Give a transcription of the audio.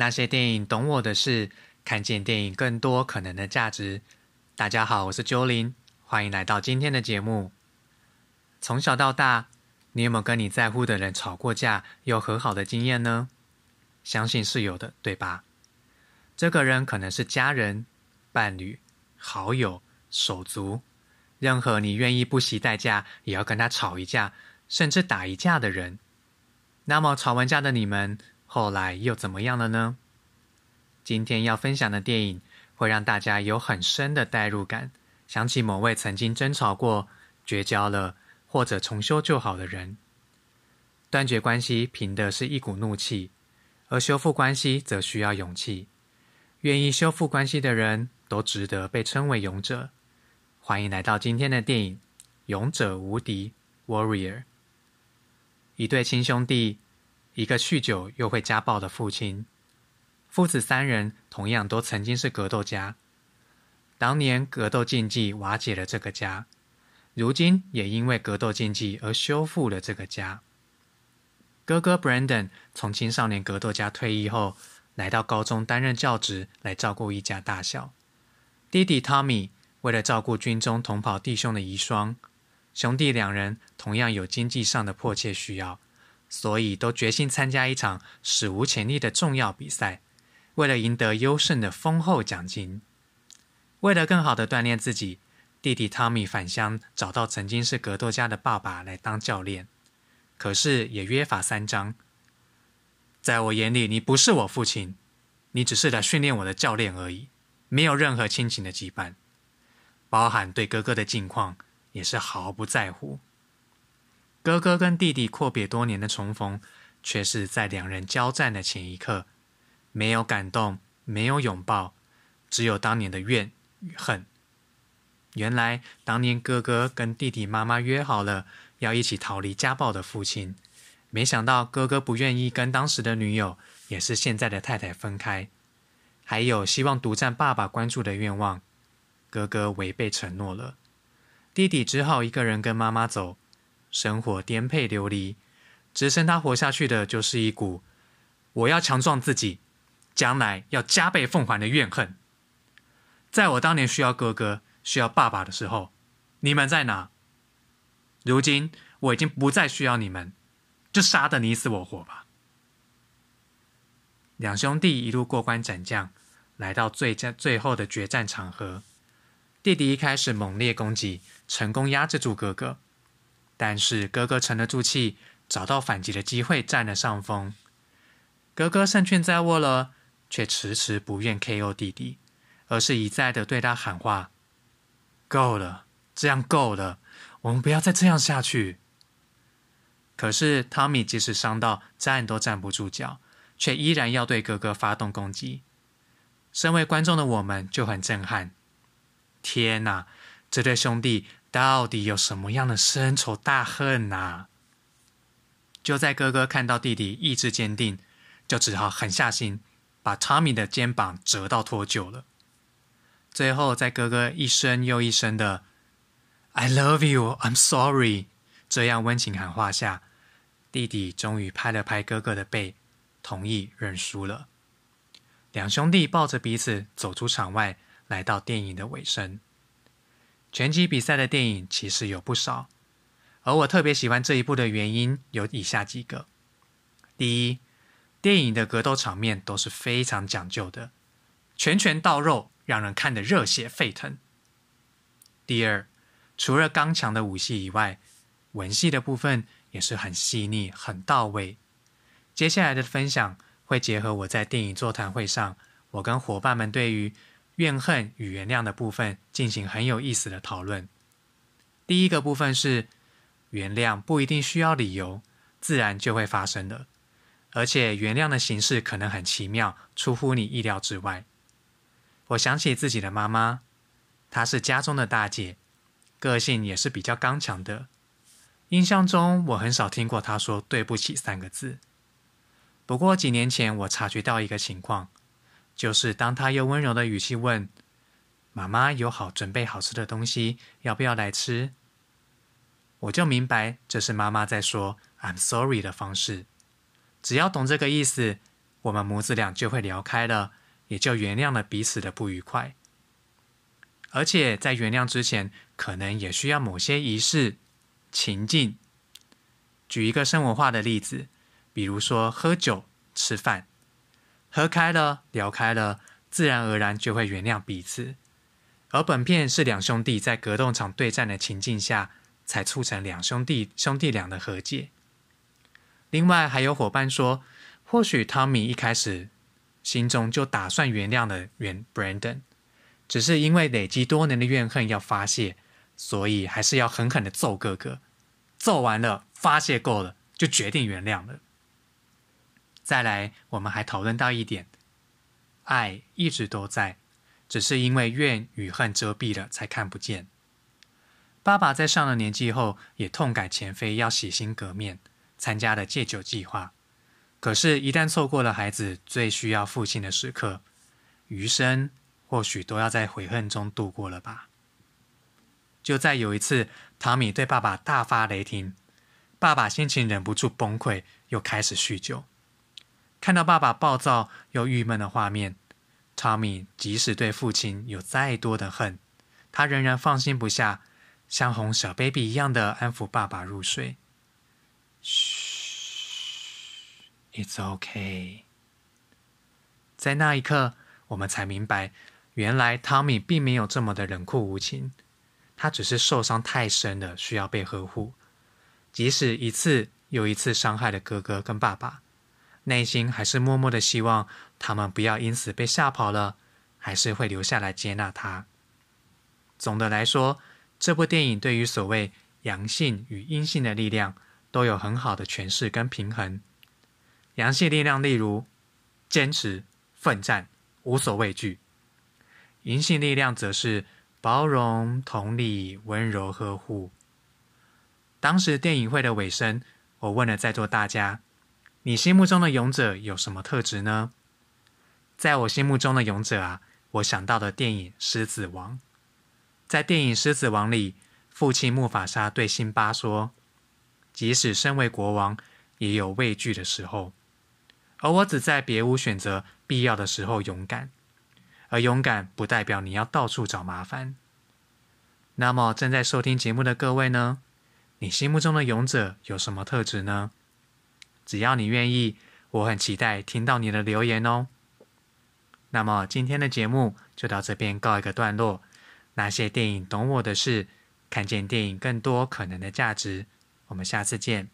那些电影懂我的事，看见电影更多可能的价值。大家好，我是鸠林，欢迎来到今天的节目。从小到大，你有没有跟你在乎的人吵过架又和好的经验呢？相信是有的，对吧？这个人可能是家人、伴侣、好友、手足，任何你愿意不惜代价也要跟他吵一架，甚至打一架的人。那么吵完架的你们，后来又怎么样了呢？今天要分享的电影。会让大家有很深的代入感，想起某位曾经争吵过、绝交了或者重修旧好的人。断绝关系凭的是一股怒气，而修复关系则需要勇气。愿意修复关系的人都值得被称为勇者。欢迎来到今天的电影《勇者无敌》（Warrior）。一对亲兄弟，一个酗酒又会家暴的父亲。父子三人同样都曾经是格斗家，当年格斗竞技瓦解了这个家，如今也因为格斗竞技而修复了这个家。哥哥 Brandon 从青少年格斗家退役后，来到高中担任教职，来照顾一家大小。弟弟 Tommy 为了照顾军中同袍弟兄的遗孀，兄弟两人同样有经济上的迫切需要，所以都决心参加一场史无前例的重要比赛。为了赢得优胜的丰厚奖金，为了更好的锻炼自己，弟弟汤米返乡找到曾经是格斗家的爸爸来当教练。可是也约法三章，在我眼里，你不是我父亲，你只是来训练我的教练而已，没有任何亲情的羁绊，包含对哥哥的近况也是毫不在乎。哥哥跟弟弟阔别多年的重逢，却是在两人交战的前一刻。没有感动，没有拥抱，只有当年的怨与恨。原来当年哥哥跟弟弟妈妈约好了要一起逃离家暴的父亲，没想到哥哥不愿意跟当时的女友，也是现在的太太分开，还有希望独占爸爸关注的愿望，哥哥违背承诺了，弟弟只好一个人跟妈妈走，生活颠沛流离，只剩他活下去的就是一股我要强壮自己。将来要加倍奉还的怨恨，在我当年需要哥哥、需要爸爸的时候，你们在哪？如今我已经不再需要你们，就杀得你死我活吧！两兄弟一路过关斩将，来到最战最后的决战场合。弟弟一开始猛烈攻击，成功压制住哥哥，但是哥哥沉得住气，找到反击的机会，占了上风。哥哥胜券在握了。却迟迟不愿 K.O. 弟弟，而是一再的对他喊话：“够了，这样够了，我们不要再这样下去。”可是汤米即使伤到站都站不住脚，却依然要对哥哥发动攻击。身为观众的我们就很震撼：天哪，这对兄弟到底有什么样的深仇大恨呐？就在哥哥看到弟弟意志坚定，就只好狠下心。把汤米的肩膀折到脱臼了。最后，在哥哥一声又一声的 “I love you, I'm sorry” 这样温情喊话下，弟弟终于拍了拍哥哥的背，同意认输了。两兄弟抱着彼此走出场外，来到电影的尾声。拳击比赛的电影其实有不少，而我特别喜欢这一部的原因有以下几个：第一，电影的格斗场面都是非常讲究的，拳拳到肉，让人看得热血沸腾。第二，除了刚强的武戏以外，文戏的部分也是很细腻、很到位。接下来的分享会结合我在电影座谈会上，我跟伙伴们对于怨恨与原谅的部分进行很有意思的讨论。第一个部分是原谅不一定需要理由，自然就会发生的。而且原谅的形式可能很奇妙，出乎你意料之外。我想起自己的妈妈，她是家中的大姐，个性也是比较刚强的。印象中，我很少听过她说“对不起”三个字。不过几年前，我察觉到一个情况，就是当她用温柔的语气问：“妈妈有好准备好吃的东西，要不要来吃？”我就明白，这是妈妈在说 “I'm sorry” 的方式。只要懂这个意思，我们母子俩就会聊开了，也就原谅了彼此的不愉快。而且在原谅之前，可能也需要某些仪式、情境。举一个生活化的例子，比如说喝酒、吃饭，喝开了、聊开了，自然而然就会原谅彼此。而本片是两兄弟在格斗场对战的情境下，才促成两兄弟兄弟俩的和解。另外还有伙伴说，或许汤米一开始心中就打算原谅了原 Brandon，只是因为累积多年的怨恨要发泄，所以还是要狠狠的揍哥哥。揍完了，发泄够了，就决定原谅了。再来，我们还讨论到一点，爱一直都在。只是因为怨与恨遮蔽了，才看不见。爸爸在上了年纪后，也痛改前非，要洗心革面，参加了戒酒计划。可是，一旦错过了孩子最需要父亲的时刻，余生或许都要在悔恨中度过了吧。就在有一次，汤米对爸爸大发雷霆，爸爸心情忍不住崩溃，又开始酗酒。看到爸爸暴躁又郁闷的画面。汤米即使对父亲有再多的恨，他仍然放心不下，像哄小 baby 一样的安抚爸爸入睡。嘘，It's okay。在那一刻，我们才明白，原来汤米并没有这么的冷酷无情，他只是受伤太深了，需要被呵护。即使一次又一次伤害了哥哥跟爸爸。内心还是默默的希望他们不要因此被吓跑了，还是会留下来接纳他。总的来说，这部电影对于所谓阳性与阴性的力量都有很好的诠释跟平衡。阳性力量例如坚持、奋战、无所畏惧；阴性力量则是包容、同理、温柔呵护。当时电影会的尾声，我问了在座大家。你心目中的勇者有什么特质呢？在我心目中的勇者啊，我想到的电影《狮子王》。在电影《狮子王》里，父亲木法沙对辛巴说：“即使身为国王，也有畏惧的时候，而我只在别无选择、必要的时候勇敢。而勇敢不代表你要到处找麻烦。”那么，正在收听节目的各位呢？你心目中的勇者有什么特质呢？只要你愿意，我很期待听到你的留言哦。那么今天的节目就到这边告一个段落。那些电影懂我的事，看见电影更多可能的价值。我们下次见。